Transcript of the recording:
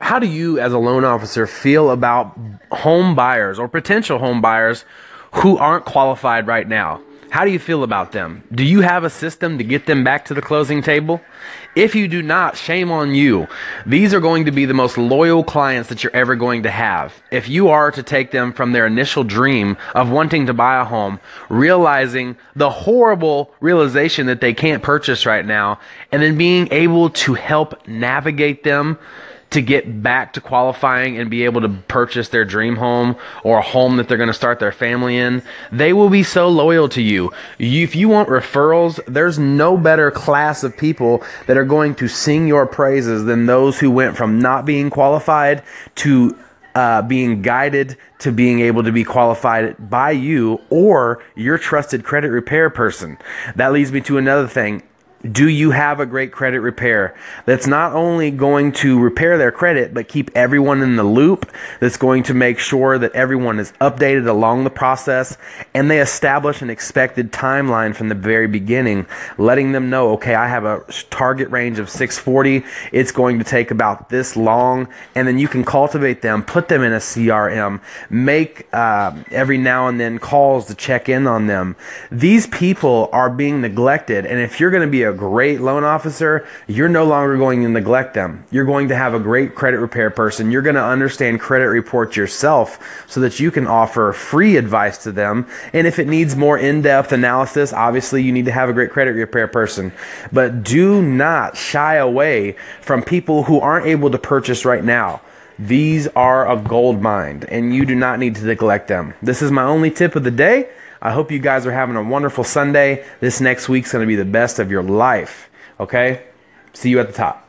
How do you, as a loan officer, feel about home buyers or potential home buyers who aren't qualified right now? How do you feel about them? Do you have a system to get them back to the closing table? If you do not, shame on you. These are going to be the most loyal clients that you're ever going to have. If you are to take them from their initial dream of wanting to buy a home, realizing the horrible realization that they can't purchase right now, and then being able to help navigate them to get back to qualifying and be able to purchase their dream home or a home that they're going to start their family in, they will be so loyal to you. you. If you want referrals, there's no better class of people that are going to sing your praises than those who went from not being qualified to uh, being guided to being able to be qualified by you or your trusted credit repair person. That leads me to another thing do you have a great credit repair that's not only going to repair their credit, but keep everyone in the loop, that's going to make sure that everyone is updated along the process, and they establish an expected timeline from the very beginning, letting them know, okay, I have a target range of 640, it's going to take about this long, and then you can cultivate them, put them in a CRM, make uh, every now and then calls to check in on them. These people are being neglected, and if you're going to be a great loan officer, you're no longer going to neglect them. You're going to have a great credit repair person. You're going to understand credit reports yourself so that you can offer free advice to them. And if it needs more in depth analysis, obviously you need to have a great credit repair person. But do not shy away from people who aren't able to purchase right now. These are a gold mine, and you do not need to neglect them. This is my only tip of the day. I hope you guys are having a wonderful Sunday. This next week's going to be the best of your life. Okay? See you at the top.